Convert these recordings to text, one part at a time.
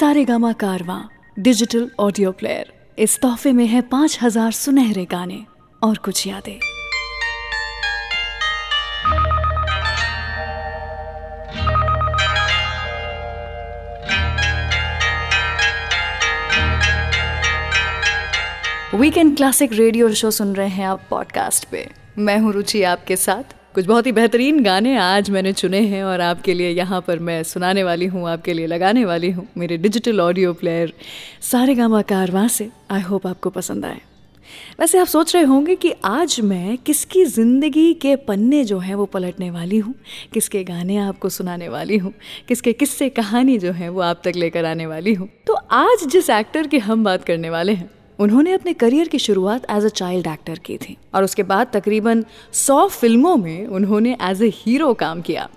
सारे गामा कारवा digital audio player इस तोहफे में है पाँच हज़ार सुनहरे गाने और कुछ यादें। वीकेंड क्लासिक रेडियो शो सुन रहे हैं आप पॉडकास्ट पे। मैं हूँ रुचि, आपके साथ कुछ बहुत ही बेहतरीन गाने आज मैंने चुने हैं और आपके लिए यहाँ पर मैं सुनाने वाली हूँ, आपके लिए लगाने वाली हूँ। मेरे digital audio player Saregama Carvaan से आई होप आपको पसंद आए। वैसे आप सोच रहे होंगे कि आज मैं किसकी ज़िंदगी के पन्ने जो हैं वो पलटने वाली हूँ, किसके गाने आपको सुनाने वाली हूँ, किसके किस्से कहानी जो है वो आप तक लेकर आने वाली हूँ। तो आज जिस एक्टर की हम बात करने वाले हैं उन्होंने अपने करियर की शुरुआत एज अ चाइल्ड एक्टर की थी और उसके बाद तकरीबन सौ फ़िल्मों में उन्होंने एज ए हीरो काम किया।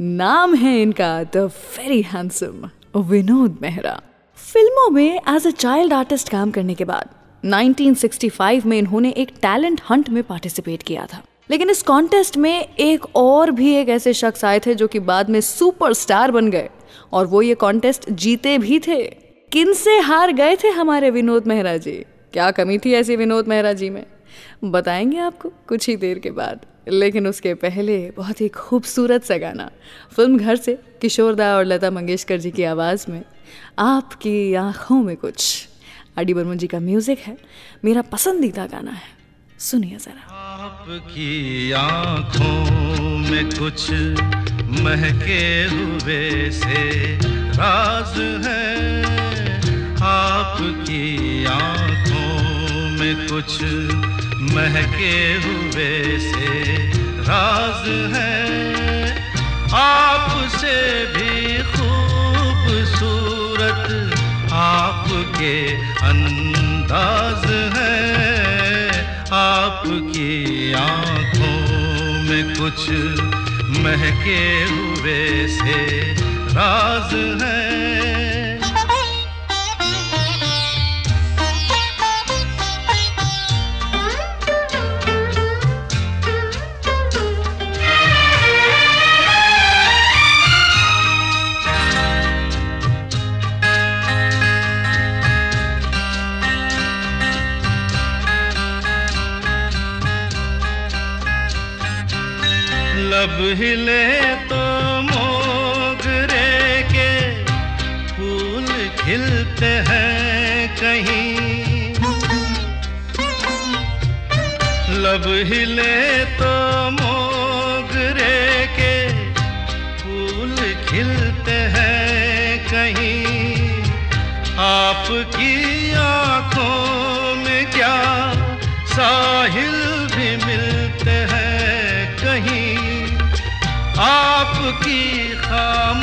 नाम है इनका the very handsome Vinod Mehra. फ़िल्मों में एज अ चाइल्ड आर्टिस्ट काम करने के बाद 1965 में इन्होंने एक टैलेंट हंट में पार्टिसिपेट किया था। लेकिन इस कॉन्टेस्ट में एक और भी एक ऐसे शख्स आए थे जो कि बाद में सुपरस्टार बन गए और वो ये कॉन्टेस्ट जीते भी थे। किन से हार गए थे हमारे विनोद मेहरा जी? क्या कमी थी ऐसी विनोद मेहरा जी में? बताएँगे आपको कुछ ही देर के बाद, लेकिन उसके पहले बहुत ही खूबसूरत सा गाना, फ़िल्म घर से किशोरदा और लता मंगेशकर जी की आवाज़ में, आपकी आँखों में कुछ। आडी बर्मन जी का म्यूज़िक है, मेरा पसंदीदा गाना है। सुनिए ज़रा। आपकी आँखों में कुछ महके हुए से राज है। आपकी आँखों में कुछ महके हुए से राज है। आपसे भी खूबसूरत आपके अंदाज है। आपकी आँखों में कुछ महके हुए से राज है। हिले तो मोगरे के फूल खिलते हैं कहीं। लब हिले तो आपकी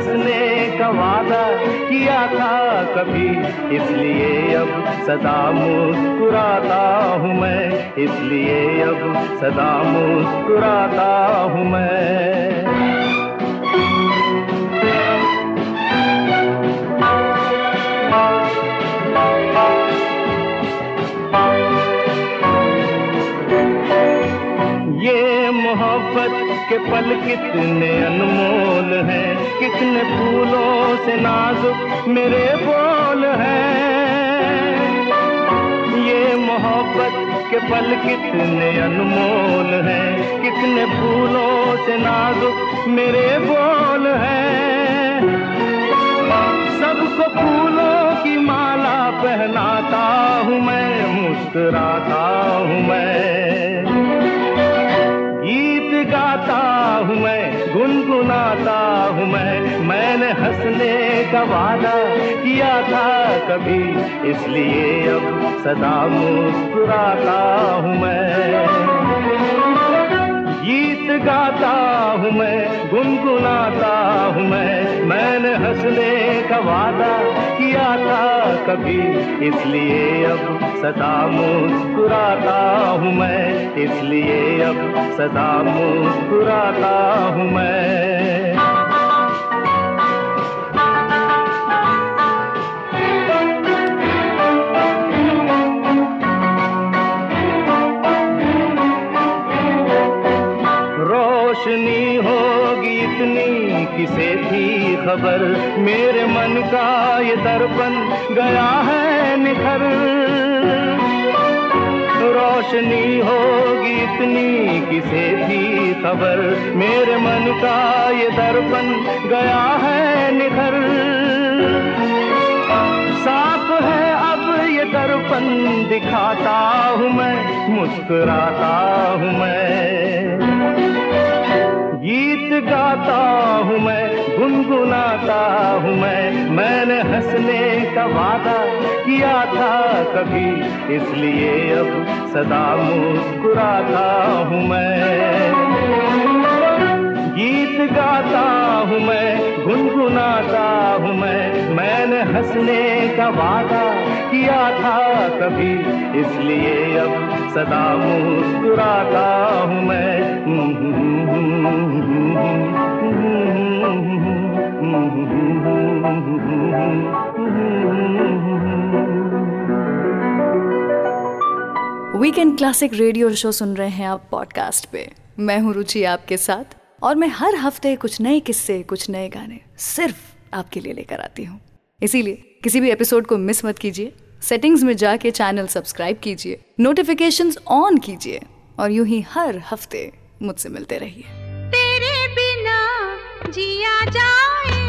हंसने का वादा किया था कभी। इसलिए अब सदा मुस्कुराता हूँ मैं। इसलिए अब सदा मुस्कुराता हूँ मैं। ये मोहब्बत के पल कितने अनमोल हैं, कितने फूलों से नाजुक मेरे बोल हैं। ये मोहब्बत के पल कितने अनमोल हैं, कितने फूलों से नाजुक मेरे बोल हैं। सबको फूलों की माला पहनाता हूँ मैं, मुस्कुराता हूँ मैं। गीत गाता हूँ मैं, गुनगुनाता हूँ मैं। मैंने हंसने का वादा किया था कभी, इसलिए अब सदा मुस्कुराता हूँ मैं। गीत गाता हूँ मैं, गुनगुनाता हूँ मैं। मैंने हंसने का वादा किया था कभी। इसलिए अब सदा मुस्कुराता हूँ मैं। इसलिए अब सदा मुस्कुराता हूँ मैं। इतनी किसे थी खबर? मेरे मन का ये दर्पण गया है निखर। रोशनी होगी इतनी किसे थी खबर? मेरे मन का ये दर्पण गया है निखर। साफ़ है अब ये दर्पण, दिखाता हूँ मैं, मुस्कुराता हूँ मैं। गीत गाता हूँ मैं, गुनगुनाता हूँ मैं। मैंने हंसने का वादा किया था कभी, इसलिए अब सदा मुस्कुराता हूँ मैं। गीत गाता हूँ मैं, गुनगुनाता हूँ मैं। मैंने हंसने का वादा किया था कभी, इसलिए अब सदा मुस्कुराता हूँ मैं। वीकेंड क्लासिक रेडियो शो सुन रहे हैं आप पॉडकास्ट पे। मैं हूँ रुचि आपके साथ और मैं हर हफ़्ते कुछ नए किस्से, कुछ नए गाने सिर्फ़ आपके लिए लेकर आती हूँ। इसीलिए किसी भी एपिसोड को मिस मत कीजिए। सेटिंग्स में जाके चैनल सब्सक्राइब कीजिए नोटिफिकेशन ऑन कीजिए, और यूँ ही हर हफ़्ते मुझसे मिलते रहिए। तेरे बिना जिया जाए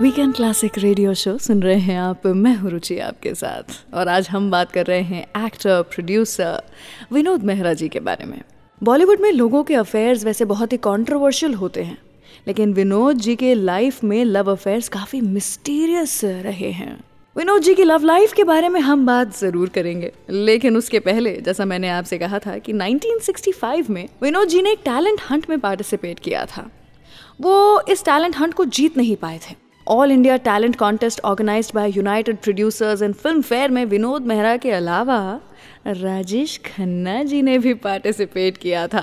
वीकेंड क्लासिक रेडियो शो सुन रहे हैं आप, मैं हूँ रुचि आपके साथ। और आज हम बात कर रहे हैं एक्टर प्रोड्यूसर विनोद मेहरा जी के बारे में। बॉलीवुड में लोगों के अफेयर्स वैसे बहुत ही कंट्रोवर्शियल होते हैं, लेकिन विनोद जी के लाइफ में लव अफेयर्स काफ़ी मिस्टीरियस रहे हैं। विनोद जी की लव लाइफ के बारे में हम बात ज़रूर करेंगे, लेकिन उसके पहले, जैसा मैंने आपसे कहा था कि 1965 में विनोद जी ने एक टैलेंट हंट में पार्टिसिपेट किया था। वो इस टैलेंट हंट को जीत नहीं पाए थे। All India talent contest organized by United Producers and Filmfare में विनोद मेहरा के अलावा राजेश खन्ना जी ने भी पार्टिसिपेट किया था।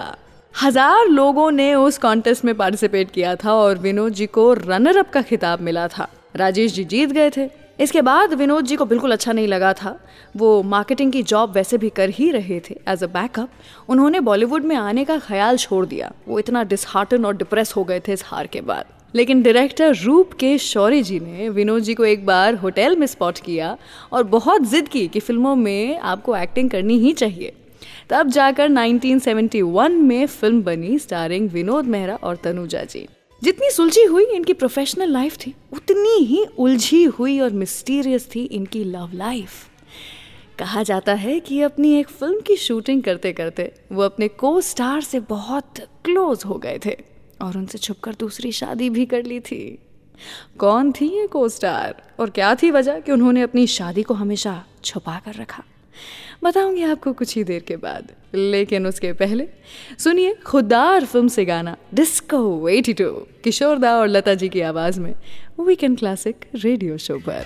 हज़ार लोगों ने उस कॉन्टेस्ट में पार्टिसिपेट किया था और विनोद जी को रनर अप का खिताब मिला था। राजेश जी जीत गए थे। इसके बाद विनोद जी को बिल्कुल अच्छा नहीं लगा था। वो मार्केटिंग की जॉब वैसे भी कर ही रहे थे। एज अ बैकअप उन्होंने बॉलीवुड में आने का ख्याल छोड़ दिया। वो इतना डिसहार्टन और डिप्रेस हो गए थे इस हार के बाद। लेकिन डायरेक्टर रूप के शौर्य जी ने विनोद जी को एक बार होटल में स्पॉट किया और बहुत जिद की कि फ़िल्मों में आपको एक्टिंग करनी ही चाहिए। तब जाकर 1971 में फ़िल्म बनी स्टारिंग विनोद मेहरा और तनुजा जी। जितनी सुलझी हुई इनकी प्रोफेशनल लाइफ थी, उतनी ही उलझी हुई और मिस्टीरियस थी इनकी लव लाइफ कहा जाता है कि अपनी एक फ़िल्म की शूटिंग करते करते वो अपने को स्टार से बहुत क्लोज हो गए थे। और उनसे छुपकर दूसरी शादी भी कर ली थी। कौन थी ये को स्टार और क्या थी वजह कि उन्होंने अपनी शादी को हमेशा छुपा कर रखा? बताऊँगी आपको कुछ ही देर के बाद। लेकिन उसके पहले, सुनिए खुदार फ़िल्म से गाना डिस्को 82 किशोर दा और लता जी की आवाज़ में वीकेंड क्लासिक रेडियो शो पर।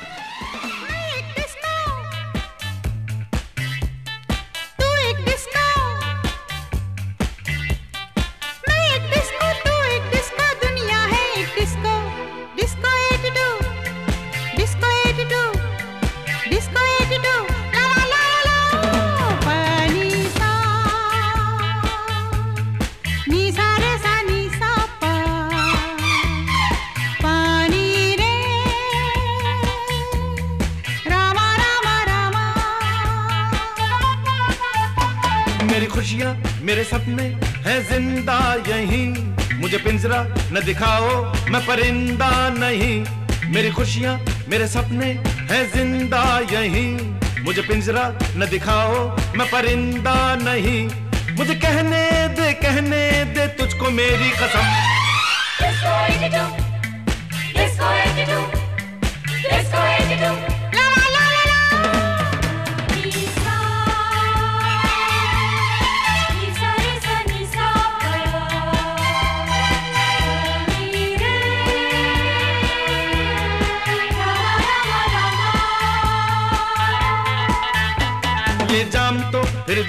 न दिखाओ, मैं परिंदा नहीं। मेरी खुशियाँ, मेरे सपने हैं ज़िंदा यही। मुझे पिंजरा न दिखाओ, मैं परिंदा नहीं। मुझे कहने दे कहने दे तुझको मेरी कसम।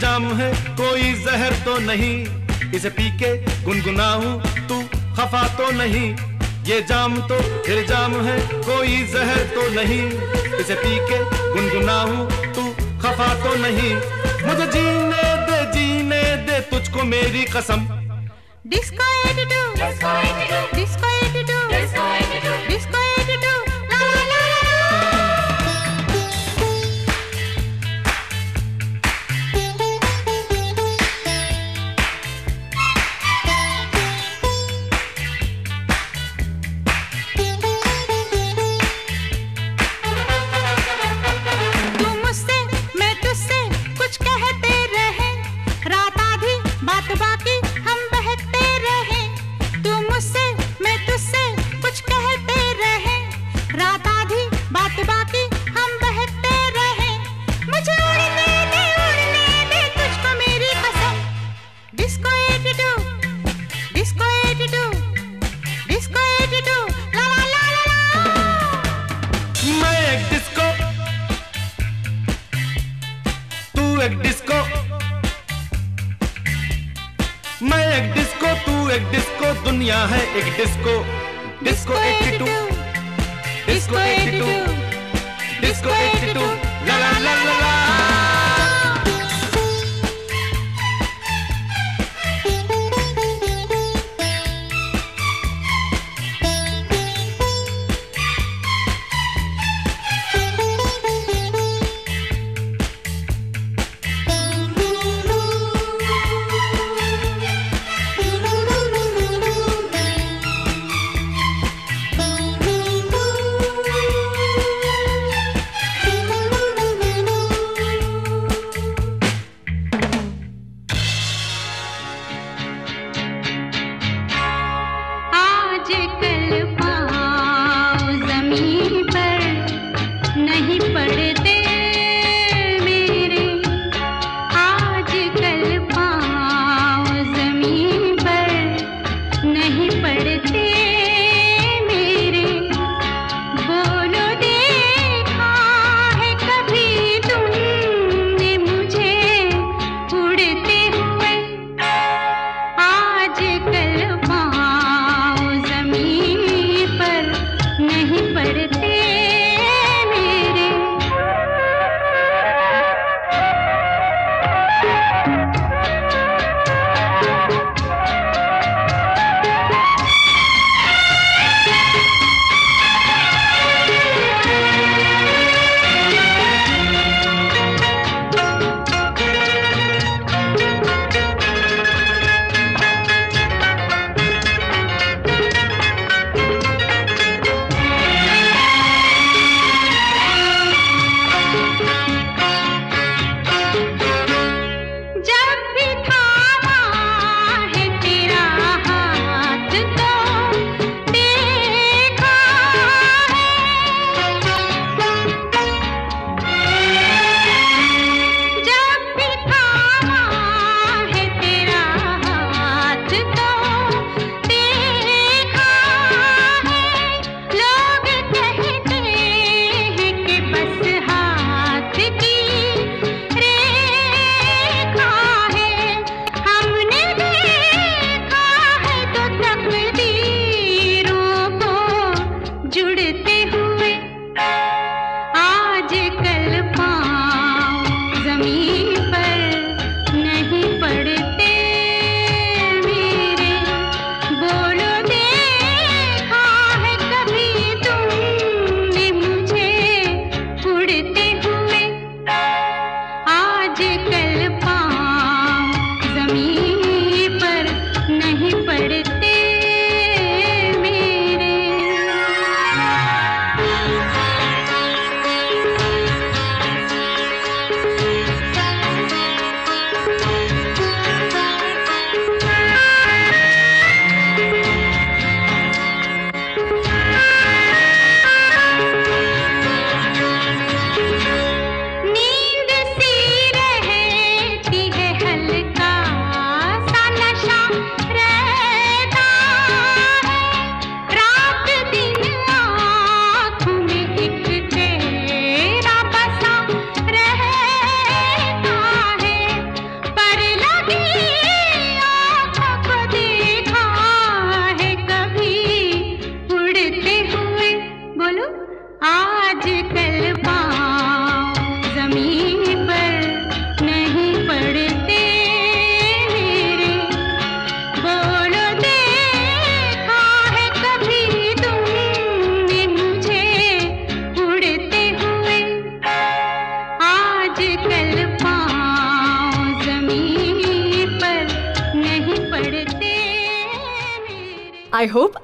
जाम है कोई जहर तो नहीं। इसे पी के गुनगुनाऊं तू खफा तो नहीं। ये जाम तो फिर जाम है कोई जहर तो नहीं। इसे पी के गुनगुनाऊं तू खफा तो नहीं। मुझे जीने दे जीने दे तुझको मेरी कसम। Disco 82 Disco 82. डिस्को 82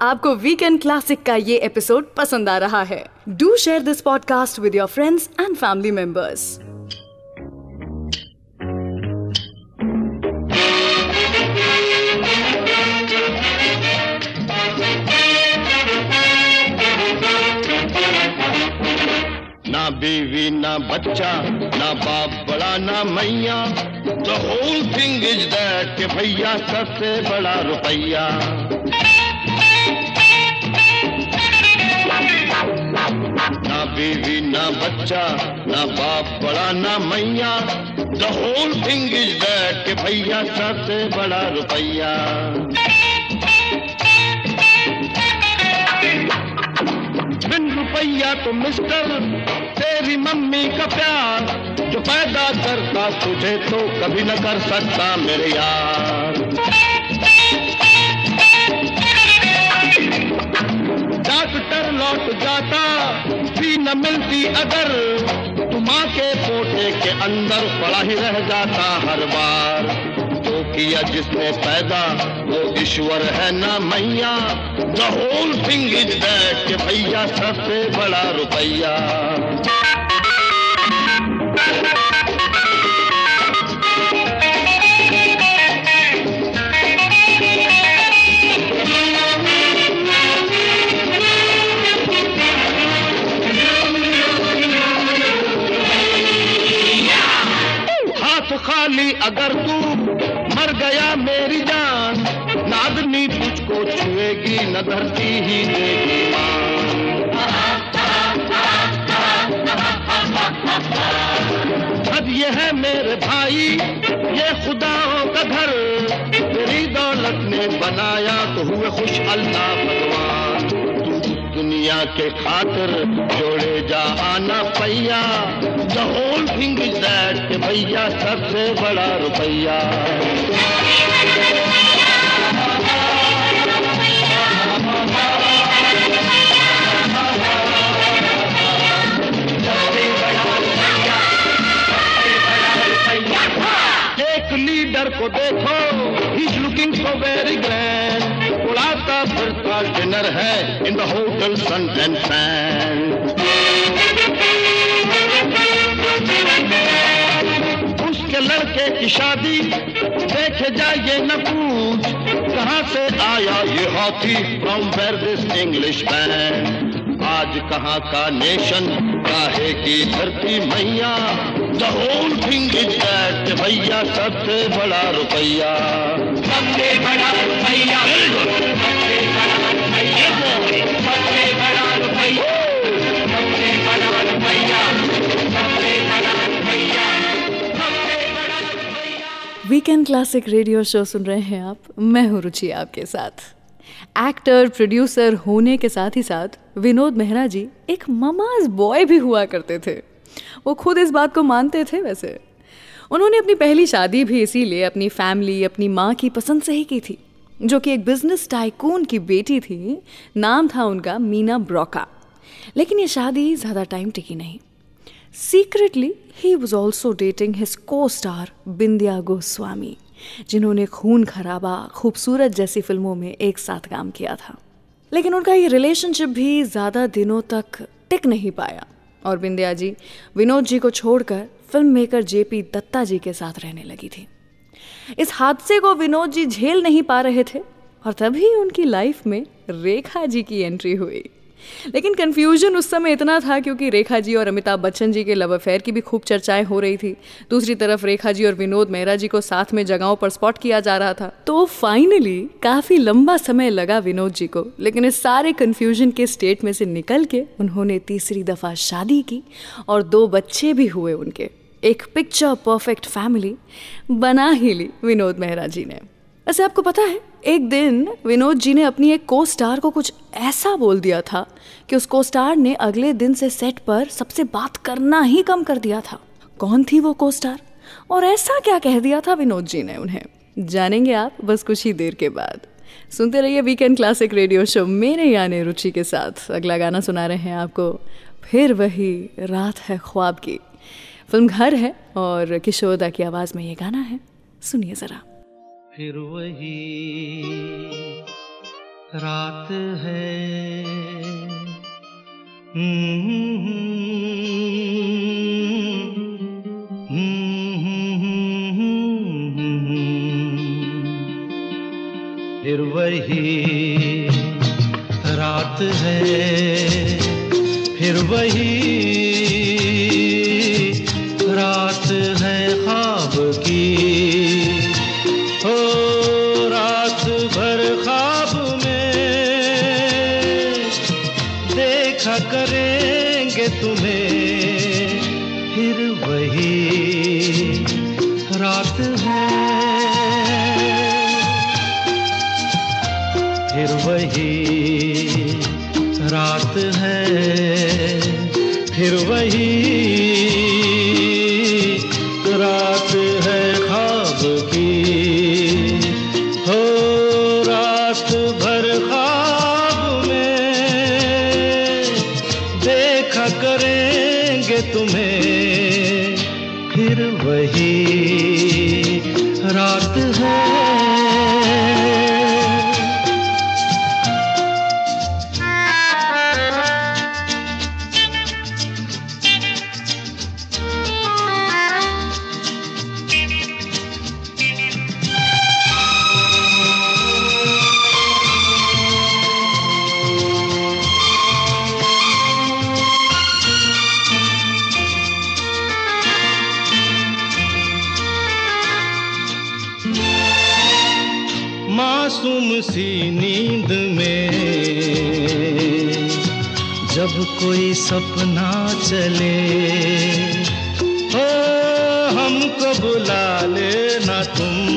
आपको वीकेंड क्लासिक का ये एपिसोड पसंद आ रहा है। Do share this podcast with your friends and family members ना बीवी, ना बच्चा, ना बाप बड़ा, ना मैया। The whole thing is that के भैया सबसे बड़ा रुपैया। बीवी ना बच्चा, ना बाप बड़ा, ना मैया। The whole thing is that के भैया सबसे बड़ा रुपैया। बिन रुपैया तो मिस्टर, तेरी मम्मी का प्यार, जो पैदा करता तुझे तो कभी न कर सकता मेरे यार। डॉक्टर लौट जाता मिलती अगर। तुम के पोटे के अंदर पड़ा ही रह जाता हर बार। तो किया जिसने पैदा, वो ईश्वर है ना मैया। The whole thing is that के भैया सबसे बड़ा रुपैया। अगर तू मर गया मेरी जान, नादनी तुझको छुएगी, न धरती ही देगी अब ये है मेरे भाई, ये खुदाओं का घर, तेरी दौलत ने बनाया तो हुए खुश अल्लाह दुनिया के खातिर जोड़े जा आना पैया the whole thing is that भैया सबसे बड़ा रुपैया। लीडर को देखो, he's looking so very grand उड़ाता फिरता डिनर है in the hotel sun and fan उसके लड़के की शादी देखे जाइए न पूछ कहाँ से आया ये हाथी from where this English man आज कहाँ का नेशन काहे की धरती मैया? The whole thing is that भैया सबसे बड़ा रुपैया। सबसे बड़ा रुपैया। वीकेंड क्लासिक रेडियो शो सुन रहे हैं आप। मैं हूँ रुचि आपके साथ। एक्टर प्रोड्यूसर होने के साथ ही साथ विनोद मेहरा जी एक ममाज बॉय भी हुआ करते थे। वो खुद इस बात को मानते थे वैसे। उन्होंने अपनी पहली शादी भी इसीलिए अपनी फैमिली अपनी माँ की पसंद से ही की थी, जो कि एक बिज़नेस टाइकून की बेटी थी। नाम था उनका मीना ब्रोका। लेकिन ये शादी ज़्यादा टाइम टिकी नहीं। Secretly he was also dating his costar Bindiya Goswami जिन्होंने खून खराबा, खूबसूरत जैसी फ़िल्मों में एक साथ काम किया था। लेकिन उनका ये रिलेशनशिप भी ज़्यादा दिनों तक टिक नहीं पाया। और बिंदिया जी, विनोद जी को छोड़कर filmmaker JP Dutta ji के साथ रहने लगी थी। इस हादसे को विनोद जी झेल नहीं पा रहे थे, और तभी उनकी लाइफ में रेखा जी की एंट्री हुई। लेकिन कंफ्यूजन उस समय इतना था क्योंकि रेखा जी और अमिताभ बच्चन जी के लव अफेयर की भी खूब चर्चाएँ हो रही थी। दूसरी तरफ़ रेखा जी और विनोद मेहरा जी को साथ में जगहों पर स्पॉट किया जा रहा था। तो फाइनली काफ़ी लंबा समय लगा विनोद जी को, लेकिन इस सारे कंफ्यूजन के स्टेट में से निकल के उन्होंने तीसरी दफ़ा शादी की और दो बच्चे भी हुए उनके। एक पिक्चर परफेक्ट फैमिली बना ही ली विनोद मेहरा जी ने। ऐसे आपको पता है एक दिन विनोद जी ने अपनी एक को स्टार को कुछ ऐसा बोल दिया था कि उस को स्टार ने अगले दिन से सेट पर सबसे बात करना ही कम कर दिया था। कौन थी वो को स्टार और ऐसा क्या कह दिया था विनोद जी ने उन्हें? जानेंगे आप बस कुछ ही देर के बाद। सुनते रहिए वीकेंड क्लासिक रेडियो शो मेरे यानी रुचि के साथ। अगला गाना सुना रहे हैं आपको। फिर वही रात है ख्वाब की। फ़िल्म घर है और किशोरदा की आवाज़ में ये गाना है। सुनिए ज़रा। फिर वही रात है। फिर वही रात है। फिर वही चले। ओ, हमको बुला लेना तुम।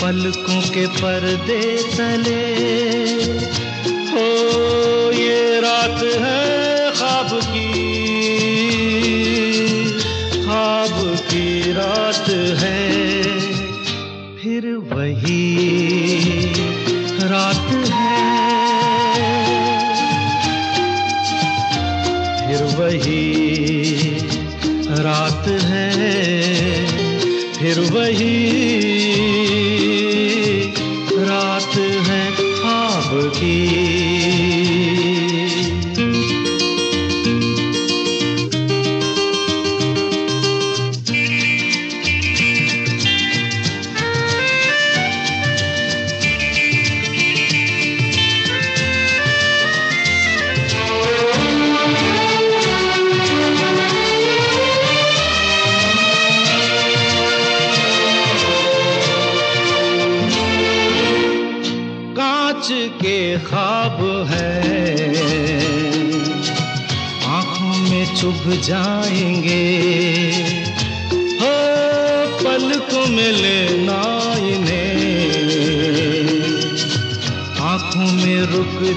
पलकों के पर्दे तले। ओ, ये रात है ख्वाब की।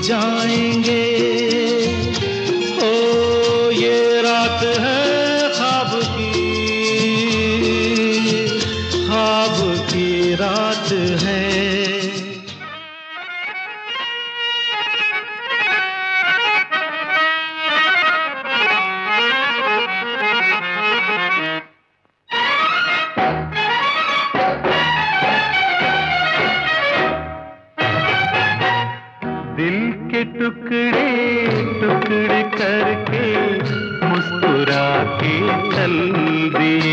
जाए நந்தியே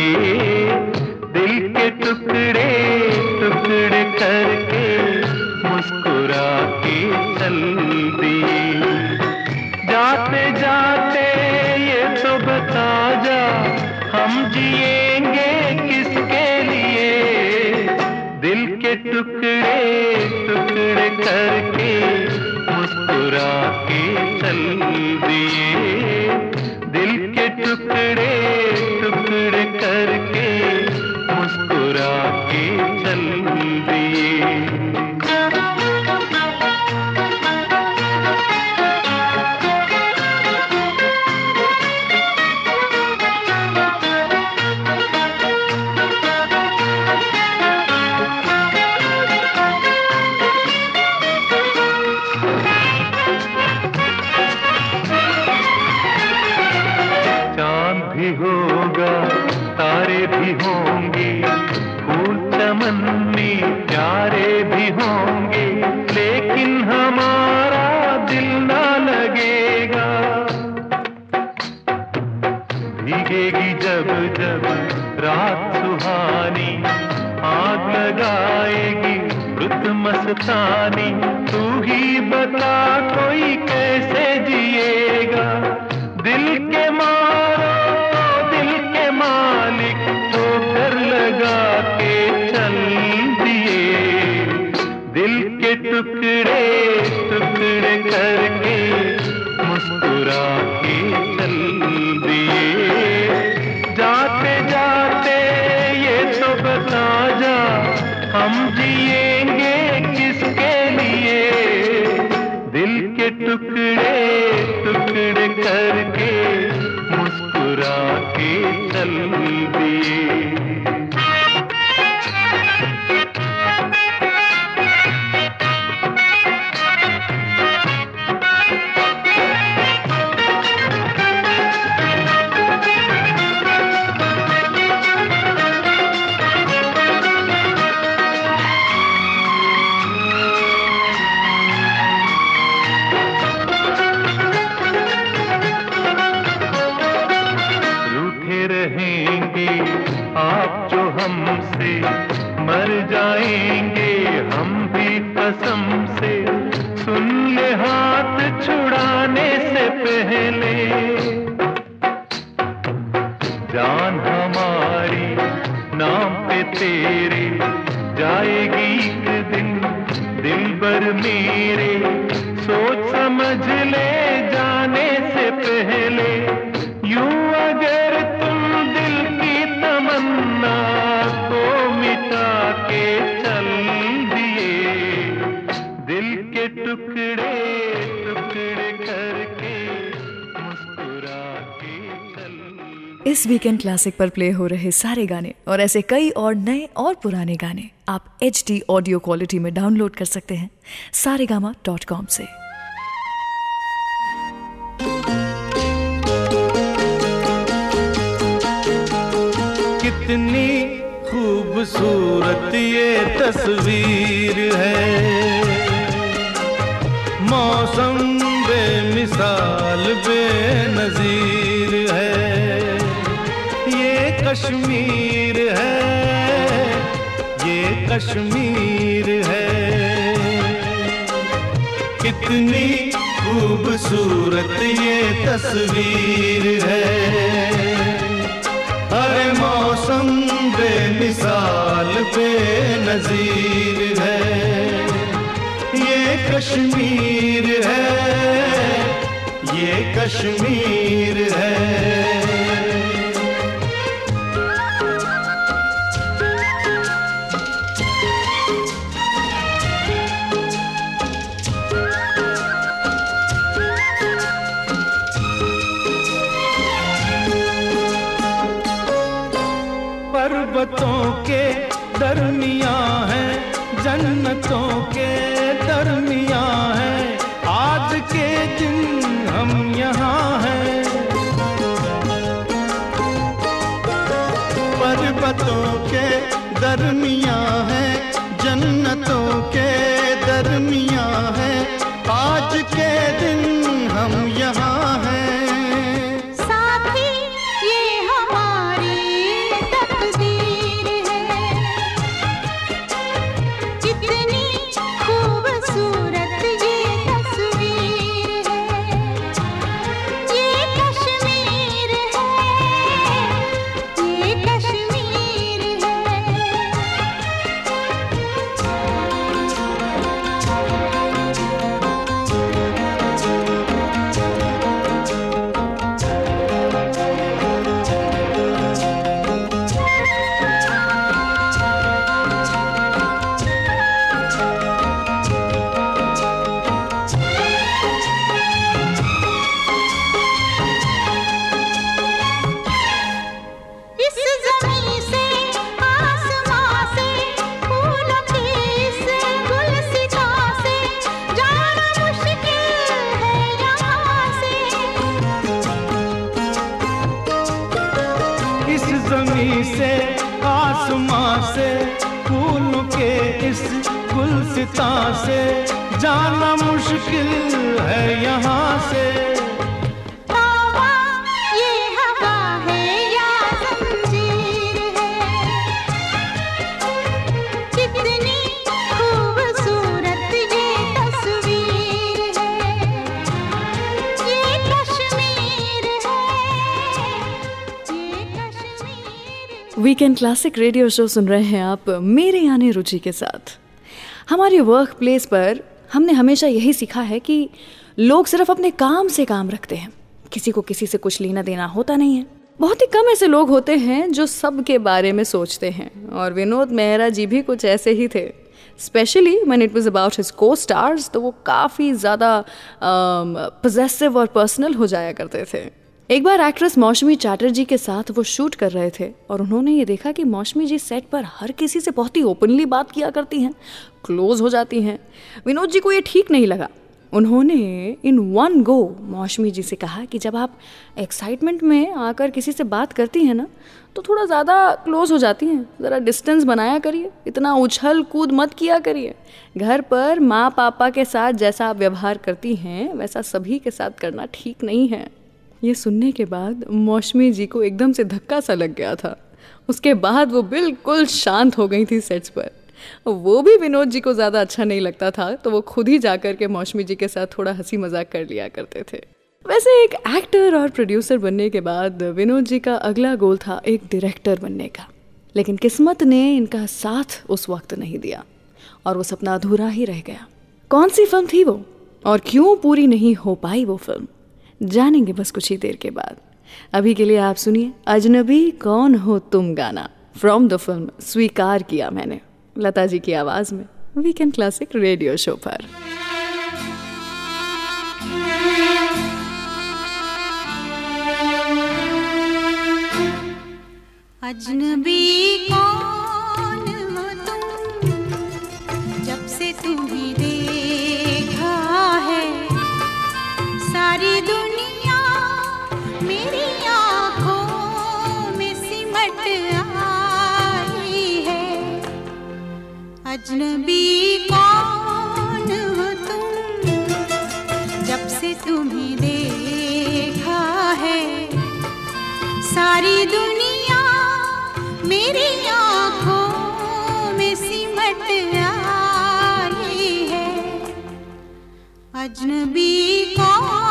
वीकेंड क्लासिक पर प्ले हो रहे सारे गाने और ऐसे कई और नए और पुराने गाने आप एच डी ऑडियो क्वालिटी में डाउनलोड कर सकते हैं सारेगामा डॉट कॉम से। कितनी खूबसूरत ये तस्वीर है। मौसम बेमिसाल, बेनजीर। कश्मीर है, ये कश्मीर है। कितनी खूबसूरत ये तस्वीर है। हर मौसम बेमिसाल, बेनजीर है। ये कश्मीर है, ये कश्मीर है। से आसमां से फूल के इस गुलसिता से जाना मुश्किल है यहाँ से। वीकेंड क्लासिक रेडियो शो सुन रहे हैं आप मेरे यानी रुचि के साथ। हमारे वर्क प्लेस पर हमने हमेशा यही सीखा है कि लोग सिर्फ़ अपने काम से काम रखते हैं। किसी को किसी से कुछ लेना देना होता नहीं है। बहुत ही कम ऐसे लोग होते हैं जो सब के बारे में सोचते हैं। और विनोद मेहरा जी भी कुछ ऐसे ही थे। Specially man it was about his costars तो वो काफ़ी ज़्यादा पोजेसिव और पर्सनल हो जाया करते थे। एक बार एक्ट्रेस मौसमी चैटर्जी के साथ वो शूट कर रहे थे और उन्होंने ये देखा कि मौसमी जी सेट पर हर किसी से बहुत ही ओपनली बात किया करती हैं, क्लोज हो जाती हैं। विनोद जी को ये ठीक नहीं लगा। उन्होंने इन वन गो मौसमी जी से कहा कि जब आप एक्साइटमेंट में आकर किसी से बात करती हैं ना तो थोड़ा ज़्यादा क्लोज हो जाती हैं। ज़रा डिस्टेंस बनाया करिए, इतना उछल कूद मत किया करिए। घर पर माँ पापा के साथ जैसा आप व्यवहार करती हैं, वैसा सभी के साथ करना ठीक नहीं है। ये सुनने के बाद मौसमी जी को एकदम से धक्का सा लग गया था। उसके बाद वो बिल्कुल शांत हो गई थी सेट्स पर। वो भी विनोद जी को ज़्यादा अच्छा नहीं लगता था तो वो खुद ही जाकर के मौसमी जी के साथ थोड़ा हँसी मज़ाक कर लिया करते थे। वैसे एक एक्टर और प्रोड्यूसर बनने के बाद विनोद जी का अगला गोल था एक डायरेक्टर बनने का। लेकिन किस्मत ने इनका साथ उस वक्त नहीं दिया और वो सपना अधूरा ही रह गया। कौन सी फ़िल्म थी वो? और क्यों पूरी नहीं हो पाई वो फ़िल्म जानेंगे बस कुछ ही देर के बाद। अभी के लिए आप सुनिए, अजनबी कौन हो तुम गाना? फ्रॉम द फ़िल्म स्वीकार किया मैंने। लता जी की आवाज़ में वीकेंड क्लासिक रेडियो शो पर। अजनबी कौन अजनबी कौन हो तुम? जब से तुम्हें देखा है, सारी दुनिया मेरी आँखों में सिमट आई है। अजनबी कौन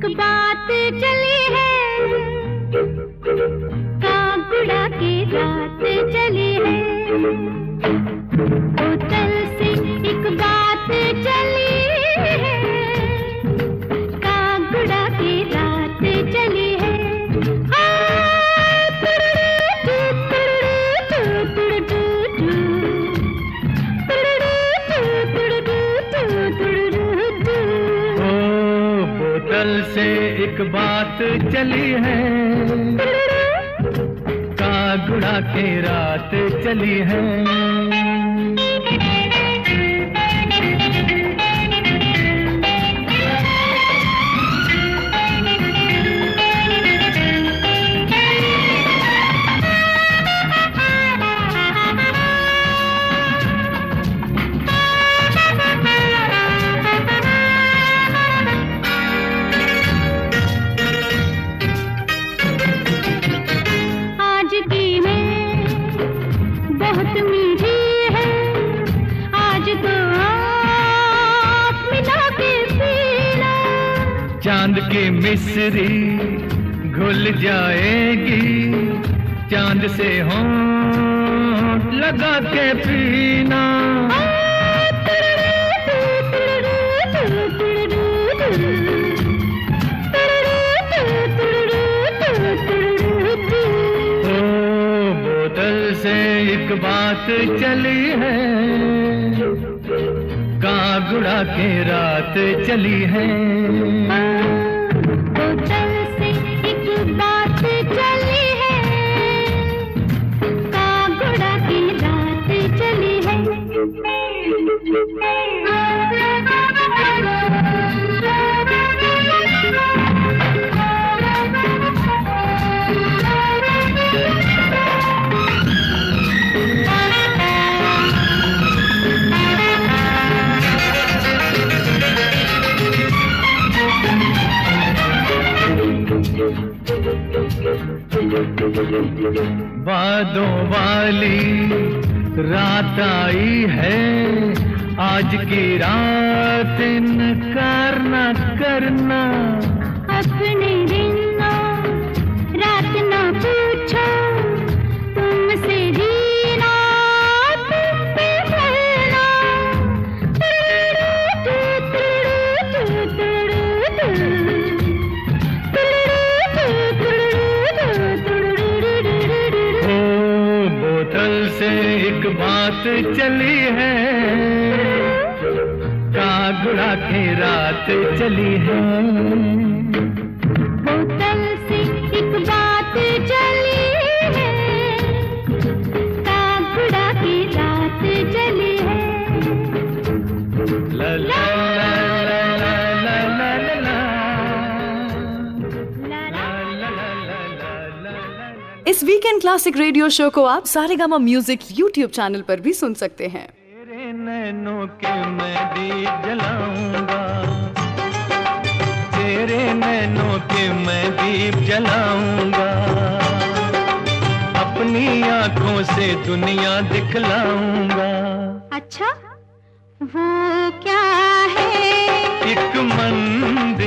एक बात चली है कांकुड़ा की रात चली है। बोली है। जुदाई है। आज की रात इनकार करना करना। रात चली है। कागुड़ा के रात चली है। वीकेंड क्लासिक रेडियो शो को आप सारेगामा म्यूज़िक यूट्यूब चैनल पर भी सुन सकते हैं। तेरे नैनों के मैं दीप जलाऊँगा। तेरे नैनों के मैं दीप जलाऊँगा। अपनी आँखों से दुनिया दिखलाऊँगा। अच्छा वो क्या है? एक मंदिर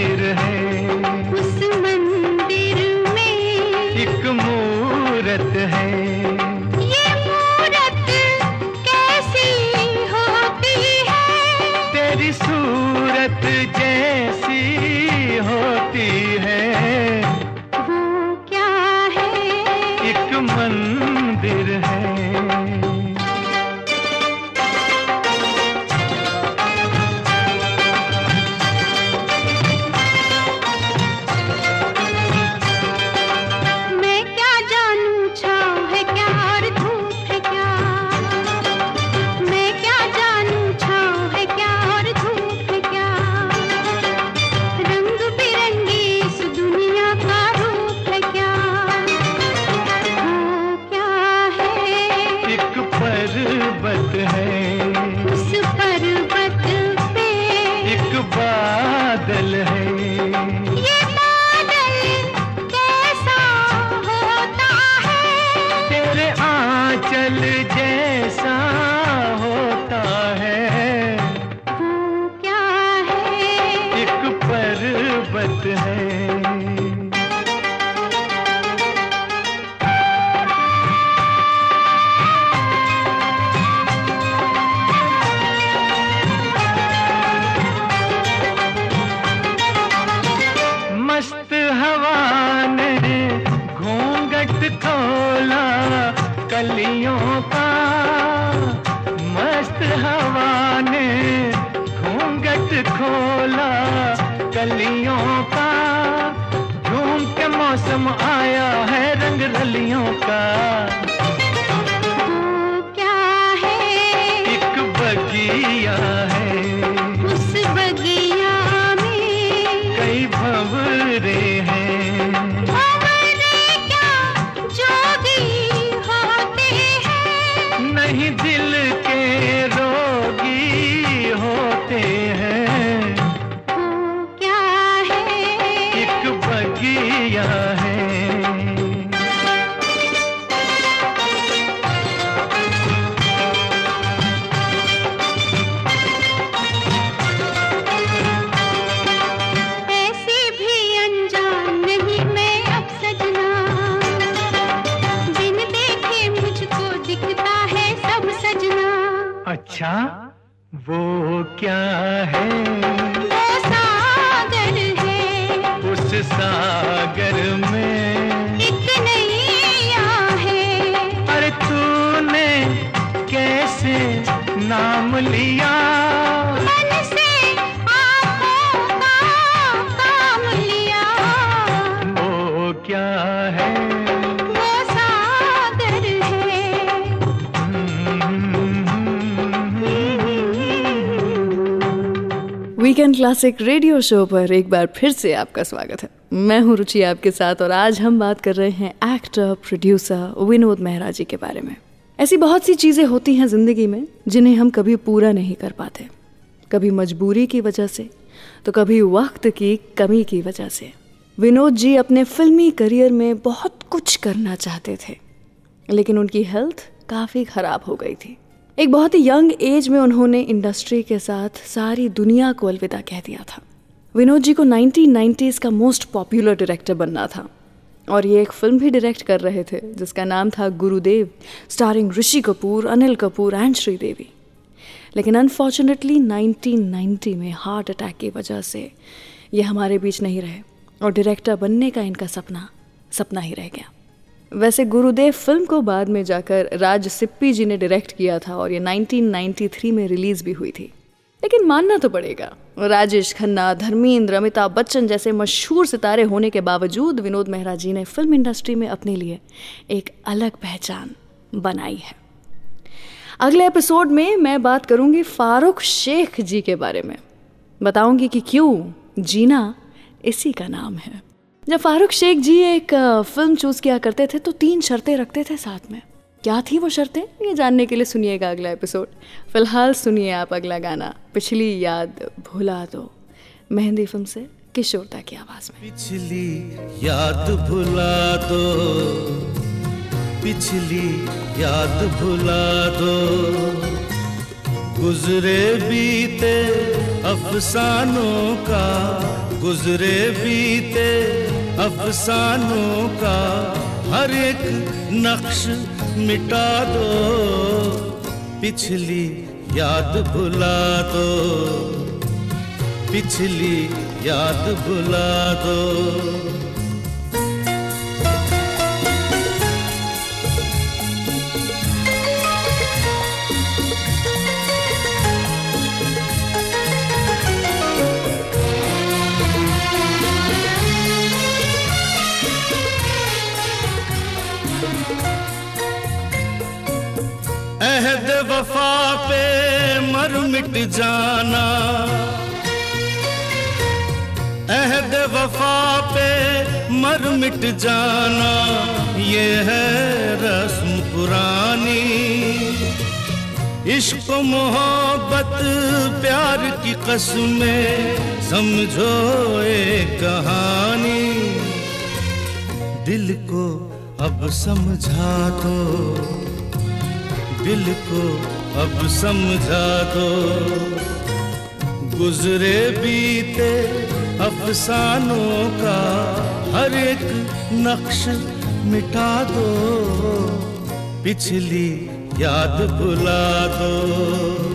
दिल के वीकेंड क्लासिक रेडियो शो पर एक बार फिर से आपका स्वागत है। मैं हूँ रुचि आपके साथ और आज हम बात कर रहे हैं एक्टर प्रोड्यूसर विनोद मेहरा जी के बारे में। ऐसी बहुत सी चीज़ें होती हैं ज़िंदगी में जिन्हें हम कभी पूरा नहीं कर पाते। कभी मजबूरी की वजह से तो कभी वक्त की कमी की वजह से। विनोद जी अपने फिल्मी करियर में बहुत कुछ करना चाहते थे, लेकिन उनकी हेल्थ काफ़ी ख़राब हो गई थी। एक बहुत ही यंग एज में उन्होंने इंडस्ट्री के साथ सारी दुनिया को अलविदा कह दिया था। विनोद जी को 1990s का मोस्ट पॉपुलर डायरेक्टर बनना था। और ये एक फ़िल्म भी डायरेक्ट कर रहे थे, जिसका नाम था गुरुदेव स्टारिंग ऋषि कपूर, अनिल कपूर एंड श्रीदेवी। लेकिन अनफॉर्चुनेटली 1990 में हार्ट अटैक की वजह से ये हमारे बीच नहीं रहे। और डायरेक्टर बनने का इनका सपना सपना ही रह गया। वैसे गुरुदेव फ़िल्म को बाद में जाकर राज सिप्पी जी ने डायरेक्ट किया था और ये 1993 में रिलीज़ भी हुई थी। लेकिन मानना तो पड़ेगा। राजेश खन्ना, धर्मेंद्र, अमिताभ बच्चन जैसे मशहूर सितारे होने के बावजूद विनोद मेहरा जी ने फ़िल्म इंडस्ट्री में अपने लिए एक अलग पहचान बनाई है। अगले एपिसोड में मैं बात करूँगी फारूक शेख जी के बारे में। बताऊँगी कि क्यों जीना इसी का नाम है। जब फारूक शेख जी एक फ़िल्म चूज़ किया करते थे तो तीन शर्तें रखते थे साथ में। क्या थी वो शर्तें? ये जानने के लिए सुनिएगा अगला एपिसोड फ़िलहाल सुनिए आप अगला गाना, पिछली याद भुला दो। मेहंदी फ़िल्म से किशोरता की आवाज़ में। पिछली याद भुला दो। पिछली याद भुला दो। गुजरे बीते अफसानों का, गुजरे बीते अफसानों का, हर एक नक्श मिटा दो, पिछली याद भुला दो, पिछली याद भुला दो। वफा पे मर मिट जाना। अहद वफा पे मर मिट जाना। ये है रस्म पुरानी। इश्क, मोहब्बत, प्यार की कसमें, समझो एक कहानी। दिल को अब समझा दो। दिल को अब समझा दो। गुजरे बीते अफसानों का हर एक नक्श मिटा दो। पिछली याद भुला दो।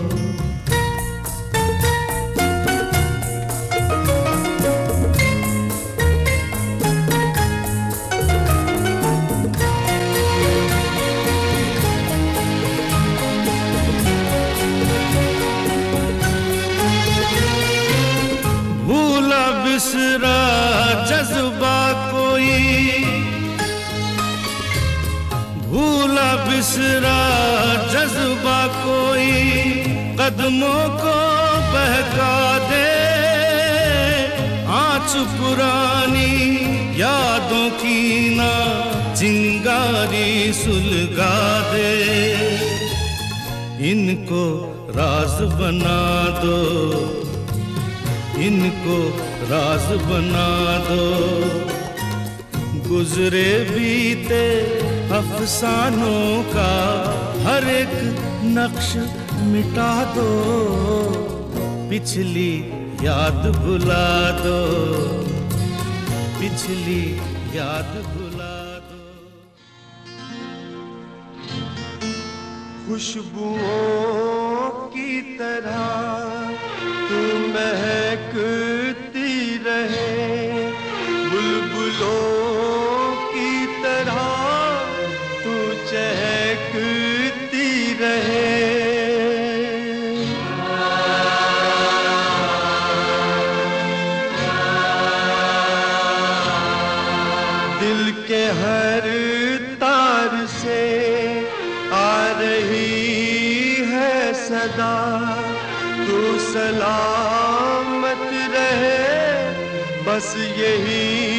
कदमों को बहका दे। आँच पुरानी यादों की ना चिंगारी सुलगा दे। इनको राज बना दो। इनको राज बना दो। गुजरे बीते अफसानों का हर एक नक्श मिटा दो, पिछली याद भुला दो, पिछली याद भुला दो। खुशबुओं की तरह तू महकती रहे, बुलबुलों दिल के हर तार से आ रही है सदा। तू सलामत रहे बस यही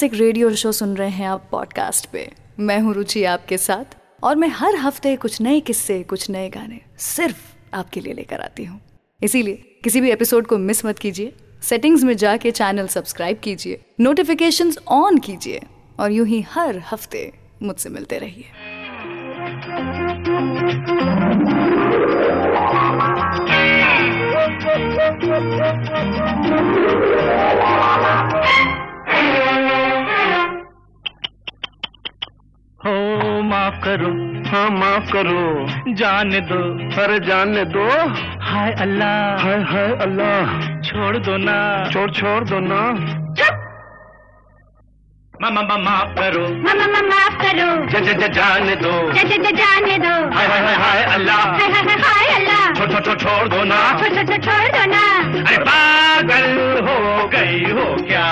क्लासिक रेडियो शो सुन रहे हैं आप पॉडकास्ट पे। मैं हूँ रुचि आपके साथ, और मैं हर हफ़्ते कुछ नए किस्से, कुछ नए गाने सिर्फ़ आपके लिए लेकर आती हूँ। इसीलिए किसी भी एपिसोड को मिस मत कीजिए। सेटिंग्स में जाके चैनल सब्सक्राइब कीजिए। नोटिफिकेशंस ऑन कीजिए। और यूँ ही हर हफ़्ते मुझसे मिलते रहिए। हो माफ़ करो हाँ माफ़ करो। जाने दो। अरे जाने दो। हाय अल्लाह। हाय हाय अल्लाह। छोड़ दो ना। छोड़ छोड़ दो ना। मामा मा, माफ़ करो। मामा मामा माफ़ करो। ज, ज, ज, जाने दो। ज- ज- ज- जाने दो। हाय हाय हाय हाय अल्लाह। हाय हाय हाय हाय अल्लाह। छोड़ छोड़ छोड़ छोड़ दो ना। छोड़ छोड़ छोड़ छोड़ दो ना। अरे पागल हो गई हो क्या?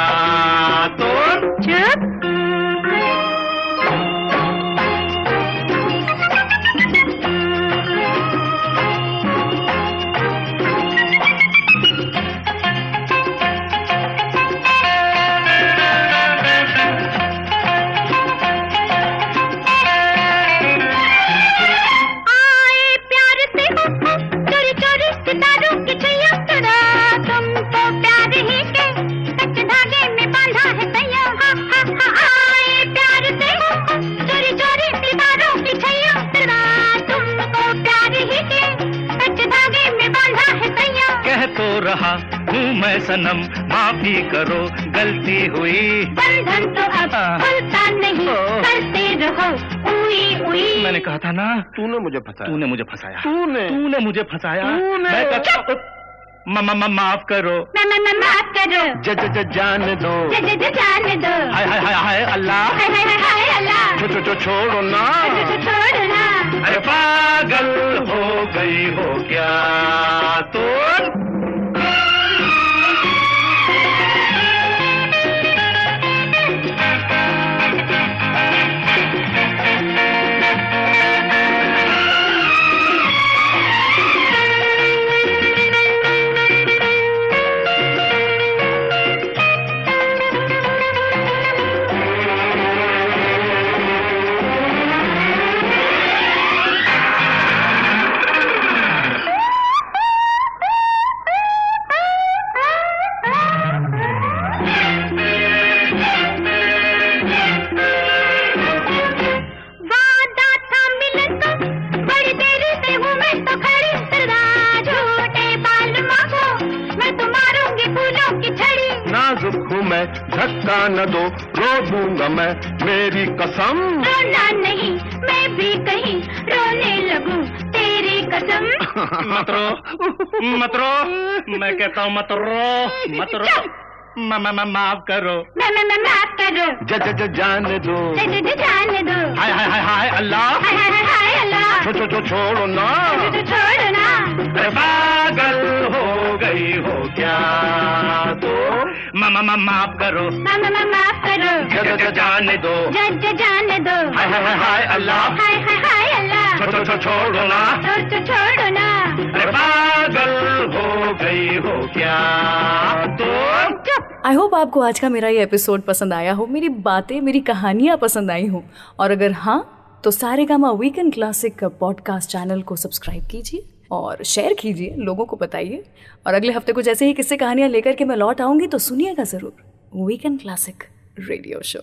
सनम माफ़ी करो गलती हुई। बंधन तो अब हाँ। खुलता नहीं ओ। करते रहो उई उई। मैंने कहा था ना तूने मुझे फंसाया। तूने मुझे फंसाया। तूने? तूने मुझे फंसाया। तूने। मैं कहता म- म- म- माफ़ करो। माफ़ करो। ज, ज, ज, जाने दो। ज- ज- ज- जाने दो। हाय हाय हाय हाय अल्लाह। हाय हाय हाय हाय अल्लाह। छो, छो, छो, छोड़ो ना। छो- छो- छोड़ो ना। अरे पागल हो गई हो क्या तो? न दो रो दूँगा मैं मेरी कसम। रोना नहीं मैं भी कहीं रोने लगूं तेरी कसम। मत रो मत रो मैं कहता हूँ मत रो मत रो। म- म- म- माफ़ करो। मैं मैं मैं माफ़ करो। ज, ज, ज, जाने दो। ज- ज- ज- जाने दो। हाय हाय हाय हाय अल्लाह। हाय हाय हाय अल्लाह। छो, छो, छो, छोड़ो ना। छो- छो- छोड़ो ना। पागल हो गई हो क्या तो? म- म- म- माफ़ करो। मैं मैं मैं माफ़ करो। ज, ज, ज, जाने दो। ज- ज- जाने दो। हाय हाय हाय अल्लाह। हाय हाय हाय अल्लाह। छो- छो- छो- छोड़ो ना। छोड़ छोड़ो ना। अरे पागल हो गई हो क्या? तो आई होप आपको आज का मेरा ये एपिसोड पसंद आया हो। मेरी बातें मेरी कहानियाँ पसंद आई हो। और अगर हाँ तो Saregama weekend classic podcast channel को सब्सक्राइब कीजिए। और शेयर कीजिए, लोगों को बताइए। और अगले हफ़्ते कुछ ऐसे ही किस्से कहानियाँ लेकर के मैं लौट आऊँगी तो सुनिएगा ज़रूर। Weekend classic radio show